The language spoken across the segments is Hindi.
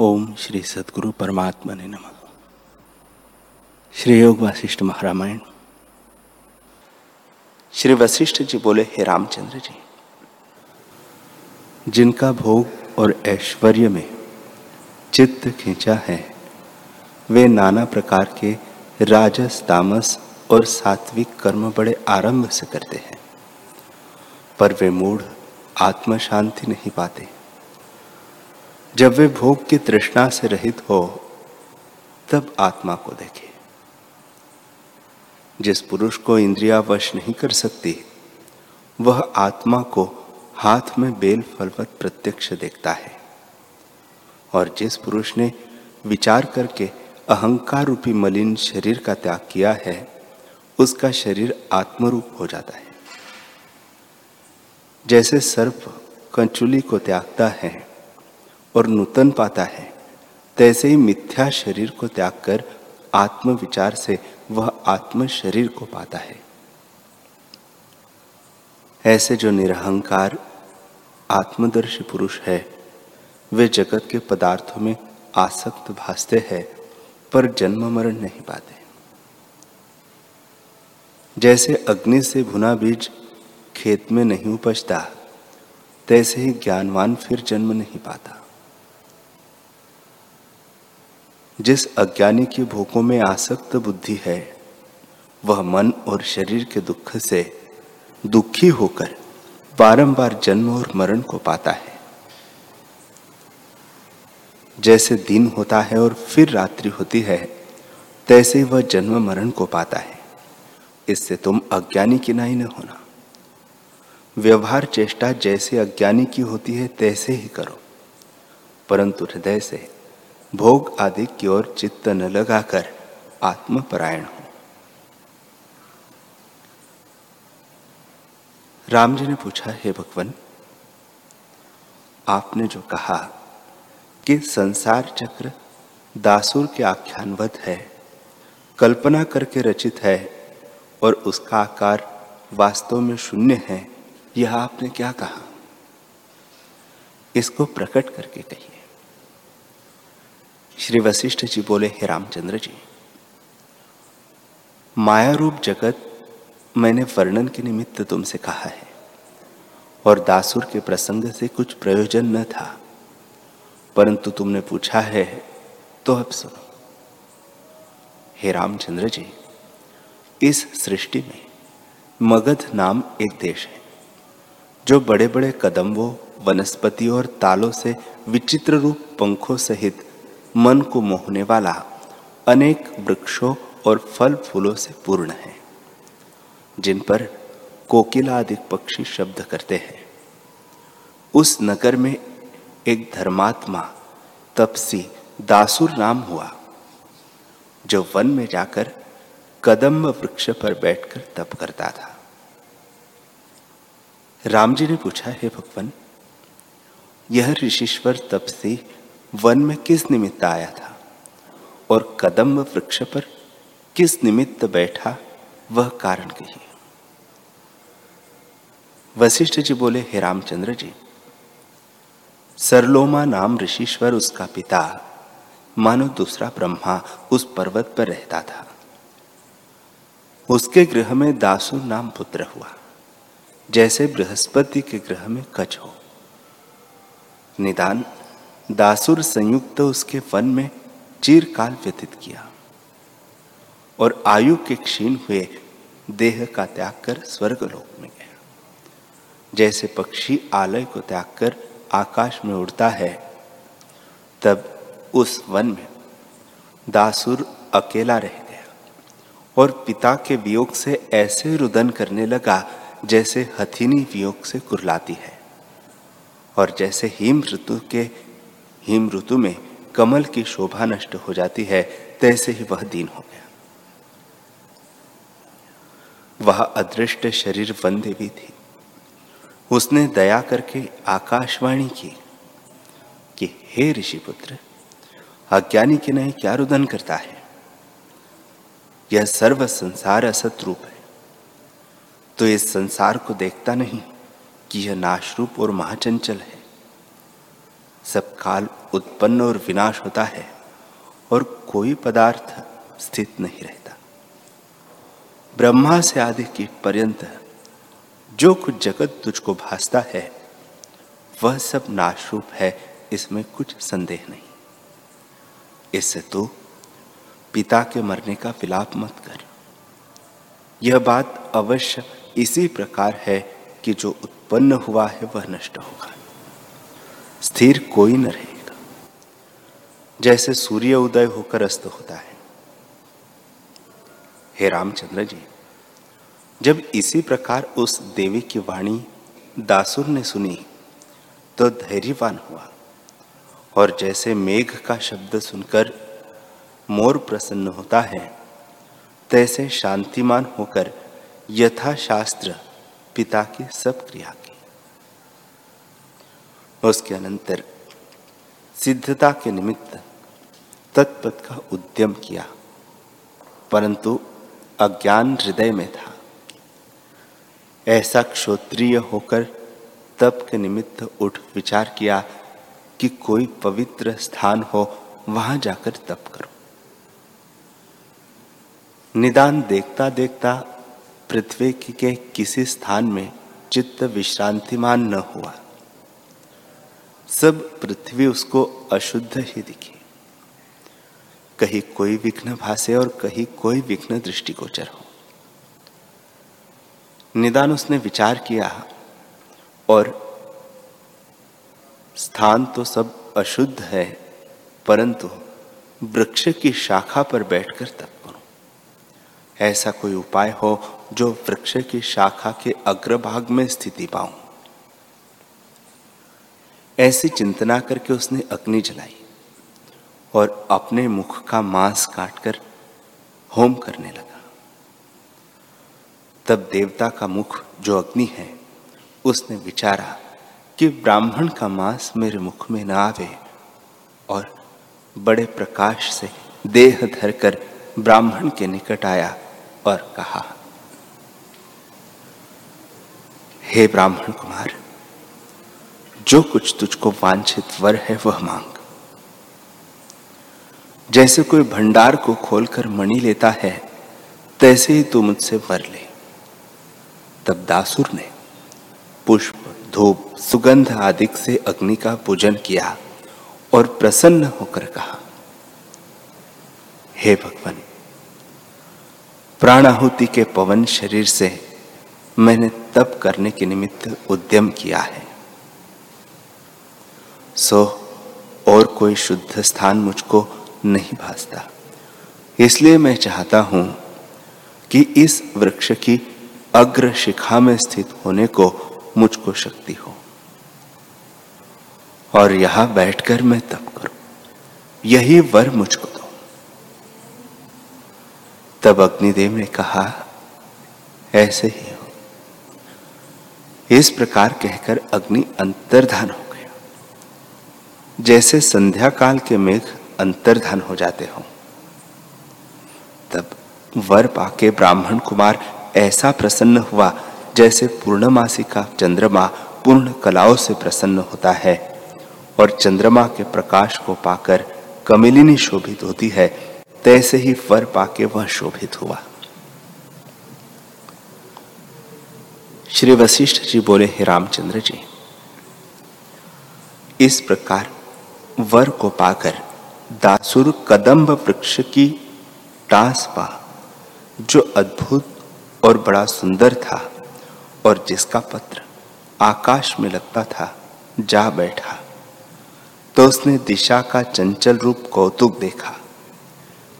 ओम श्री सदगुरु परमात्मा ने नम। श्री योग वशिष्ठ महारामायण। श्री वशिष्ठ जी बोले, हे रामचंद्र जी, जिनका भोग और ऐश्वर्य में चित्त खींचा है, वे नाना प्रकार के राजस, तामस और सात्विक कर्म बड़े आरंभ से करते हैं, पर वे मूढ़ आत्म शांति नहीं पाते। जब वे भोग की तृष्णा से रहित हो, तब आत्मा को देखे। जिस पुरुष को इंद्रिया वश नहीं कर सकती, वह आत्मा को हाथ में बेल फलवत प्रत्यक्ष देखता है। और जिस पुरुष ने विचार करके अहंकार रूपी मलिन शरीर का त्याग किया है, उसका शरीर आत्मरूप हो जाता है। जैसे सर्प कंचुली को त्यागता है और नूतन पाता है। तैसे ही मिथ्या शरीर को त्याग कर आत्म विचार से वह आत्म शरीर को पाता है। ऐसे जो निरहंकार आत्मदर्शी पुरुष है, वे जगत के पदार्थों में आसक्त भासते हैं, पर जन्म मरण नहीं पाते। जैसे अग्नि से भुना बीज खेत में नहीं उपजता, तैसे ही ज्ञानवान फिर जन्म नहीं पाता। जिस अज्ञानी की भोगों में आसक्त बुद्धि है, वह मन और शरीर के दुख से दुखी होकर बारंबार जन्म और मरण को पाता है। जैसे दिन होता है और फिर रात्रि होती है, तैसे वह जन्म मरण को पाता है। इससे तुम अज्ञानी की नहीं न होना। व्यवहार चेष्टा जैसे अज्ञानी की होती है, तैसे ही करो। परंतु हृदय से भोग आदि की ओर चित्त न लगाकर आत्मपरायण हो। राम जी ने पूछा, हे भगवान, आपने जो कहा कि संसार चक्र दासुर के आख्यानवत है, कल्पना करके रचित है और उसका आकार वास्तव में शून्य है, यह आपने क्या कहा? इसको प्रकट करके कहिए। श्री वशिष्ठ जी बोले, हे रामचंद्र जी माया रूप जगत मैंने वर्णन के निमित्त तुमसे कहा है और दासुर के प्रसंग से कुछ प्रयोजन न था, परंतु तुमने पूछा है तो अब सुनो। हे रामचंद्र जी, इस सृष्टि में मगध नाम एक देश है, जो बड़े बड़े कदम्बों वनस्पति और तालों से विचित्र रूप पंखों सहित मन को मोहने वाला अनेक वृक्षों और फल फूलों से पूर्ण है, जिन पर कोकिला आदि पक्षी शब्द करते हैं। उस नगर में एक धर्मात्मा तपसी दासुर नाम हुआ, जो वन में जाकर कदम्ब वृक्ष पर बैठकर तप करता था। राम जी ने पूछा, हे भगवान, यह ऋषिश्वर तपसी वन में किस निमित्त आया था? और कदम वृक्ष पर किस निमित्त बैठा? वह कारण कहिए वशिष्ठ जी बोले, हे रामचंद्र जी, सरलोमा नाम ऋषिश्वर उसका पिता, मानो दूसरा ब्रह्मा उस पर्वत पर रहता था। उसके गृह में दासु नाम पुत्र हुआ, जैसे बृहस्पति के ग्रह में कच हो। निदान दासुर संयुक्त उसके वन में चिरकाल व्यतीत किया और आयु के क्षीण हुए देह का त्याग कर स्वर्ग लोक में गया। जैसे पक्षी आलय को त्याग कर आकाश में उड़ता है, तब उस वन में दासुर अकेला रह गया और पिता के वियोग से ऐसे रुदन करने लगा जैसे हथिनी वियोग से कुरलाती है और जैसे हिम ऋतु के हिम ऋतु में कमल की शोभा नष्ट हो जाती है, तैसे ही वह दिन हो गया। वह अदृष्ट शरीर वन देवी थी। उसने दया करके आकाशवाणी की कि, हे ऋषिपुत्र, अज्ञानी के नहीं क्या रुदन करता है? यह सर्व संसार असत रूप है। तो इस संसार को देखता नहीं कि यह नाशरूप और महाचंचल है। सब काल उत्पन्न और विनाश होता है और कोई पदार्थ स्थित नहीं रहता। ब्रह्मा से आदि की पर्यंत जो कुछ जगत तुझको भासता है, वह सब नाशरूप है, इसमें कुछ संदेह नहीं। इससे तो पिता के मरने का विलाप मत कर। यह बात अवश्य इसी प्रकार है कि जो उत्पन्न हुआ है, वह नष्ट होगा। स्थिर कोई न रहेगा जैसे सूर्य उदय होकर अस्त होता है। हे रामचंद्र जी, जब इसी प्रकार उस देवी की वाणी दासुर ने सुनी तो धैर्यवान हुआ। और जैसे मेघ का शब्द सुनकर मोर प्रसन्न होता है, तैसे शांतिमान होकर यथा शास्त्र पिता की सब क्रिया की। उसके अनंतर सिद्धता के निमित्त तत्पथ का उद्यम किया, परंतु अज्ञान हृदय में था। ऐसा क्षोत्रिय होकर तप के निमित्त उठ विचार किया कि कोई पवित्र स्थान हो, वहाँ जाकर तप करो। निदान देखता देखता पृथ्वी के किसी स्थान में चित्त विश्रांतिमान न हुआ। सब पृथ्वी उसको अशुद्ध ही दिखी। कहीं कोई विघ्न भासे और कहीं कोई विघ्न दृष्टिगोचर हो। निदान उसने विचार किया और स्थान तो सब अशुद्ध है, परंतु वृक्ष की शाखा पर बैठकर तप करो। ऐसा कोई उपाय हो जो वृक्ष की शाखा के अग्रभाग में स्थिति पाऊँ? ऐसी चिंतना करके उसने अग्नि जलाई। और अपने मुख का मांस काटकर होम करने लगा। तब देवता का मुख जो अग्नि है, उसने विचारा कि ब्राह्मण का मांस मेरे मुख में न आवे और बड़े प्रकाश से देह धरकर ब्राह्मण के निकट आया और कहा, हे ब्राह्मण कुमार, जो कुछ तुझको वांछित वर है वह मांग। जैसे कोई भंडार को खोलकर मणि लेता है, तैसे ही तू मुझसे वर ले। तब दासुर ने पुष्प, धूप, सुगंध आदि से अग्नि का पूजन किया और प्रसन्न होकर कहा, हे भगवान, प्राणाहुति के पवन शरीर से मैंने तप करने के निमित्त उद्यम किया है। सो और कोई शुद्ध स्थान मुझको नहीं भासता। इसलिए मैं चाहता हूँ कि इस वृक्ष की अग्र शिखा में स्थित होने को मुझको शक्ति हो। और यहाँ बैठकर मैं तप करूँ। यही वर मुझको दो। तब अग्निदेव ने कहा, ऐसे ही हो। इस प्रकार कहकर अग्नि अंतर्धान हो गया। जैसे संध्या काल के मेघ अंतर्धान हो जाते हो। तब वर पाके ब्राह्मण कुमार ऐसा प्रसन्न हुआ जैसे पूर्णमासी का चंद्रमा पूर्ण कलाओं से प्रसन्न होता है और चंद्रमा के प्रकाश को पाकर कमिलिनी शोभित होती है, तैसे ही वर पाके वह शोभित हुआ। श्री वशिष्ठ जी बोले, हे रामचंद्र जी, इस प्रकार वर को पाकर दासुर कदम्ब वृक्ष की टास पा, जो अद्भुत और बड़ा सुंदर था और जिसका पत्र आकाश में लगता था, जा बैठा। तो उसने दिशा का चंचल रूप कौतुक देखा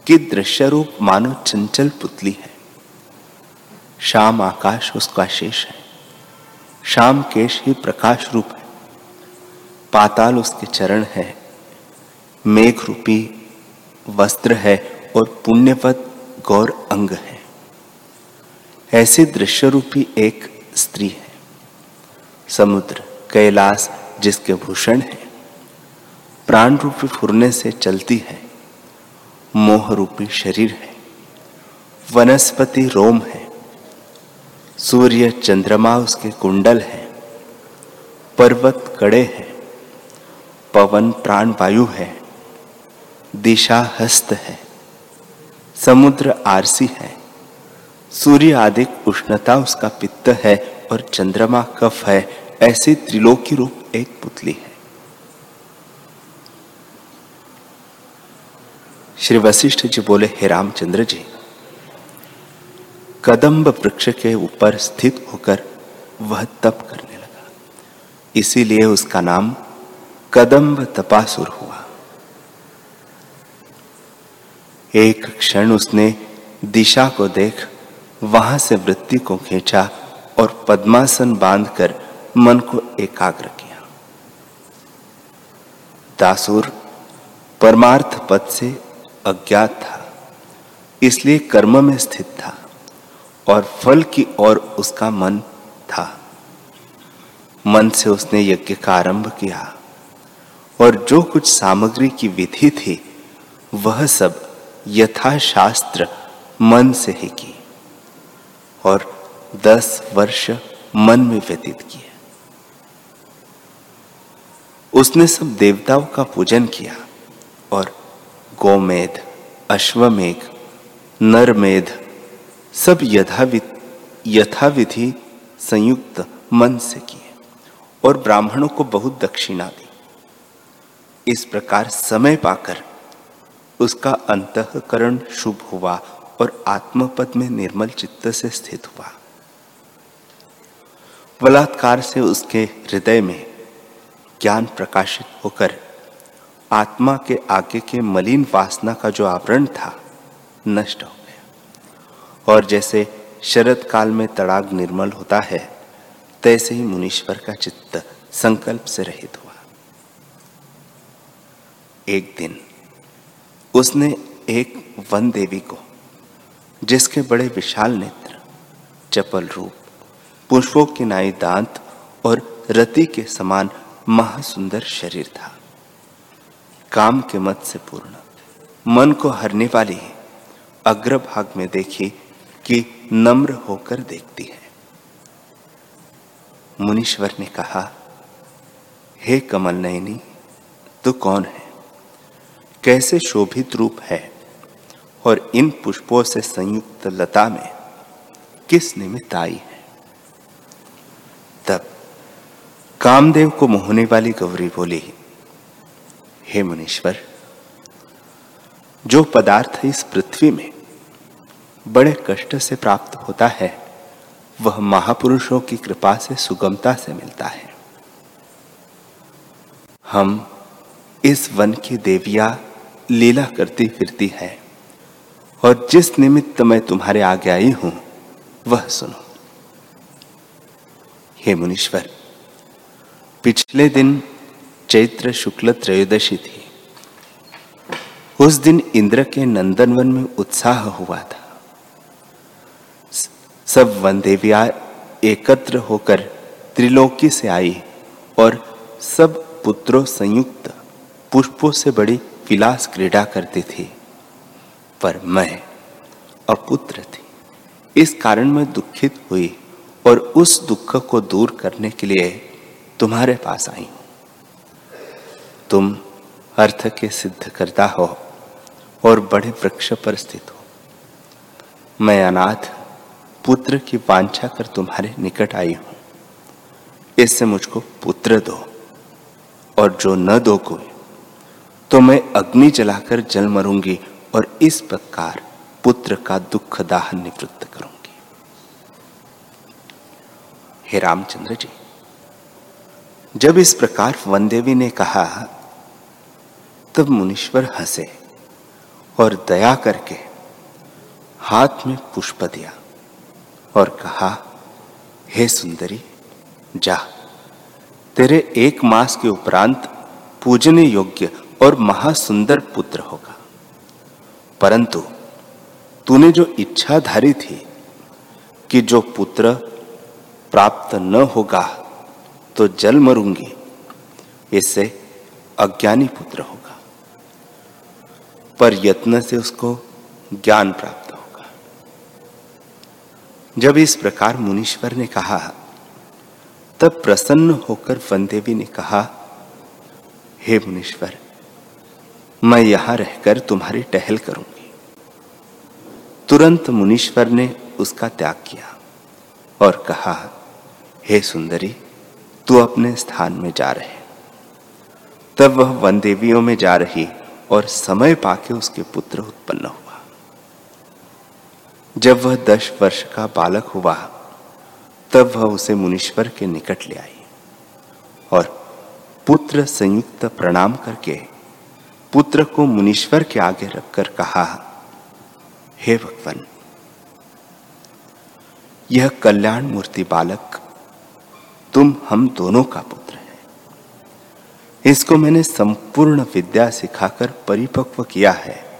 कि दृश्य रूप मानो चंचल पुतली है। शाम आकाश उसका शेष है, शाम केश ही प्रकाश रूप है, पाताल उसके चरण है मेघ रूपी वस्त्र है और पुण्यवत गौर अंग है। ऐसी दृश्य रूपी एक स्त्री है। समुद्र, कैलाश जिसके भूषण है प्राण रूपी फुरने से चलती है मोह रूपी शरीर है, वनस्पति रोम है, सूर्य चंद्रमा उसके कुंडल है, पर्वत कड़े हैं, पवन प्राण वायु है। दिशा हस्त है। समुद्र आरसी है। सूर्य आदि उष्णता उसका पित्त है और चंद्रमा कफ है। ऐसी त्रिलोकी रूप एक पुतली है। श्री वशिष्ठ जी बोले, हे रामचंद्र जी, कदम्ब वृक्ष के ऊपर स्थित होकर वह तप करने लगा। इसीलिए उसका नाम कदम्ब तपासुर हुआ। एक क्षण उसने दिशा को देख, वहाँ से वृत्ति को खींचा और पद्मासन बांधकर मन को एकाग्र किया। दासुर परमार्थ पद से अज्ञात था, इसलिए कर्म में स्थित था और फल की ओर उसका मन था। मन से उसने यज्ञ का आरंभ किया और जो कुछ सामग्री की विधि थी, वह सब यथाशास्त्र मन से ही की और दस वर्ष मन में व्यतीत किए। उसने सब देवताओं का पूजन किया और गोमेध अश्वमेघ, नरमेध, सब यथाविधि यथाविधि संयुक्त मन से किए और ब्राह्मणों को बहुत दक्षिणा दी। इस प्रकार समय पाकर उसका अंतकरण शुभ हुआ और आत्मपद में निर्मल चित्त से स्थित हुआ। बलात्कार से उसके हृदय में ज्ञान प्रकाशित होकर आत्मा के आगे के मलिन वासना का जो आवरण था, नष्ट हो गया। और जैसे शरद काल में तड़ाग निर्मल होता है, तैसे ही मुनीश्वर का चित्त संकल्प से रहित हुआ। एक दिन उसने एक वन देवी को, जिसके बड़े विशाल नेत्र, चपल रूप, पुष्पों के नाई दांत और रति के समान महासुंदर शरीर था। काम के मत से पूर्ण, मन को हरने वाली अग्रभाग में देखी कि नम्र होकर देखती है। मुनीश्वर ने कहा, हे कमल नयनी तू कौन है? कैसे शोभित रूप है और इन पुष्पों से संयुक्त लता में किस निमित्त आई है? तब कामदेव को मोहने वाली गौरी बोली, हे मुनीश्वर, जो पदार्थ इस पृथ्वी में बड़े कष्ट से प्राप्त होता है, वह महापुरुषों की कृपा से सुगमता से मिलता है। हम इस वन की देविया लीला करती फिरती है। और जिस निमित्त मैं तुम्हारे आगे आई हूँ, वह सुनो। हे मुनीश्वर, पिछले दिन चैत्र शुक्ल त्रयोदशी थी। उस दिन इंद्र के नंदनवन में उत्साह हुआ था। सब वन देविया एकत्र होकर त्रिलोकी से आई और सब पुत्रों संयुक्त पुष्पों से बड़ी विलास क्रीड़ा करती थी, पर मैं अपुत्र थी। इस कारण मैं दुखित हुई और उस दुख को दूर करने के लिए तुम्हारे पास आई तुम अर्थ के सिद्ध करता हो और बड़े वृक्ष पर स्थित हो। मैं अनाथ पुत्र की वांछा कर तुम्हारे निकट आई हूँ। इससे मुझको पुत्र दो और जो न दो कोई तो मैं अग्नि जलाकर जल मरूँगी और इस प्रकार पुत्र का दुख दाह निवृत्त करूँगी। हे रामचंद्र जी, जब इस प्रकार वनदेवी ने कहा, तब मुनीश्वर हंसे और दया करके हाथ में पुष्प दिया और कहा, हे सुंदरी, जा, तेरे एक मास के उपरांत पूजने योग्य और महासुंदर पुत्र होगा। परंतु तूने जो इच्छाधारी थी कि जो पुत्र प्राप्त न होगा तो जल मरूँगी। इससे अज्ञानी पुत्र होगा। पर यत्न से उसको ज्ञान प्राप्त होगा। जब इस प्रकार मुनीश्वर ने कहा, तब प्रसन्न होकर वनदेवी ने कहा, हे मुनीश्वर मैं यहाँ रहकर तुम्हारी टहल करूँगी। तुरंत मुनीश्वर ने उसका त्याग किया और कहा, हे सुंदरी, तू अपने स्थान में जा रहे तब वह वन देवियों में जा रही और समय पाके उसके पुत्र उत्पन्न हुआ। जब वह दस वर्ष का बालक हुआ, तब वह उसे मुनीश्वर के निकट ले आई और पुत्र संयुक्त प्रणाम करके पुत्र को मुनीश्वर के आगे रखकर कहा, हे भगवान, यह कल्याण मूर्ति बालक, तुम हम दोनों का पुत्र है। इसको मैंने संपूर्ण विद्या सिखाकर परिपक्व किया है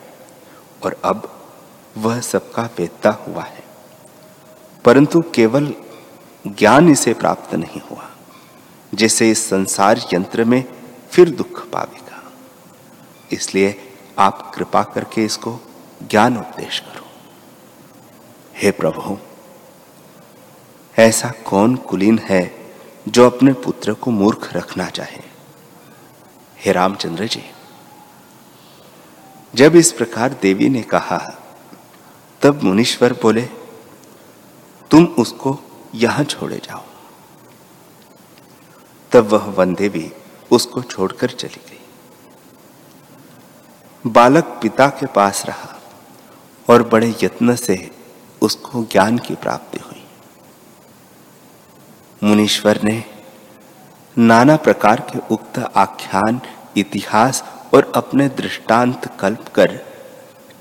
और अब वह सबका वेदता हुआ है। परंतु केवल ज्ञान इसे प्राप्त नहीं हुआ, जिसे इस संसार यंत्र में फिर दुख पावेगा इसलिए आप कृपा करके इसको ज्ञान उपदेश करो। हे प्रभु, ऐसा कौन कुलीन है जो अपने पुत्र को मूर्ख रखना चाहे? हे रामचंद्र जी, जब इस प्रकार देवी ने कहा, तब मुनीश्वर बोले, तुम उसको यहाँ छोड़े जाओ। तब वह वन देवी उसको छोड़कर चली गई। बालक पिता के पास रहा और बड़े यत्न से उसको ज्ञान की प्राप्ति हुई। मुनीश्वर ने नाना प्रकार के उक्त आख्यान, इतिहास और अपने दृष्टांत कल्प कर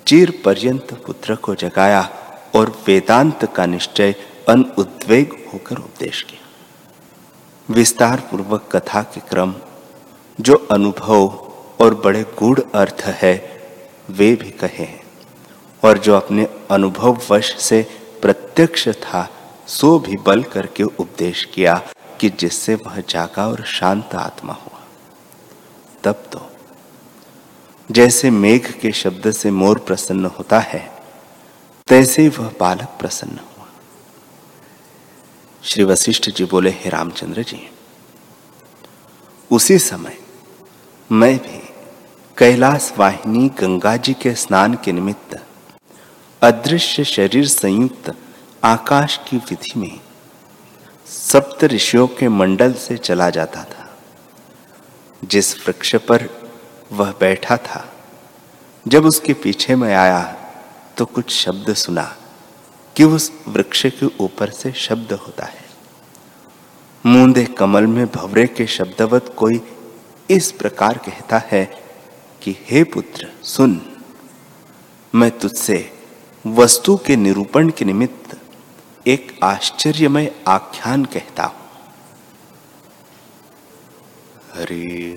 चिर पर्यंत पुत्र को जगाया और वेदांत का निश्चय अन उद्वेग होकर उपदेश किया। विस्तार पूर्वक कथा के क्रम, जो अनुभव और बड़े गूढ़ अर्थ है, वे भी कहे हैं। और जो अपने अनुभव वश से प्रत्यक्ष था, सो भी बल करके उपदेश किया कि जिससे वह जागा और शांत आत्मा हुआ। तब तो जैसे मेघ के शब्द से मोर प्रसन्न होता है, तैसे वह बालक प्रसन्न हुआ। श्री वशिष्ठ जी बोले, हे रामचंद्र जी, उसी समय मैं भी कैलाश वाहिनी गंगा जी के स्नान के निमित्त अदृश्य शरीर संयुक्त आकाश की विधि में सप्त ऋषियों के मंडल से चला जाता था। जिस वृक्ष पर वह बैठा था, जब उसके पीछे में आया तो कुछ शब्द सुना कि उस वृक्ष के ऊपर से शब्द होता है। मूंदे कमल में भवरे के शब्दवत कोई इस प्रकार कहता है कि, हे पुत्र, सुन। मैं तुझसे वस्तु के निरूपण के निमित्त एक आश्चर्यमय आख्यान कहता हूँ। हरि हरि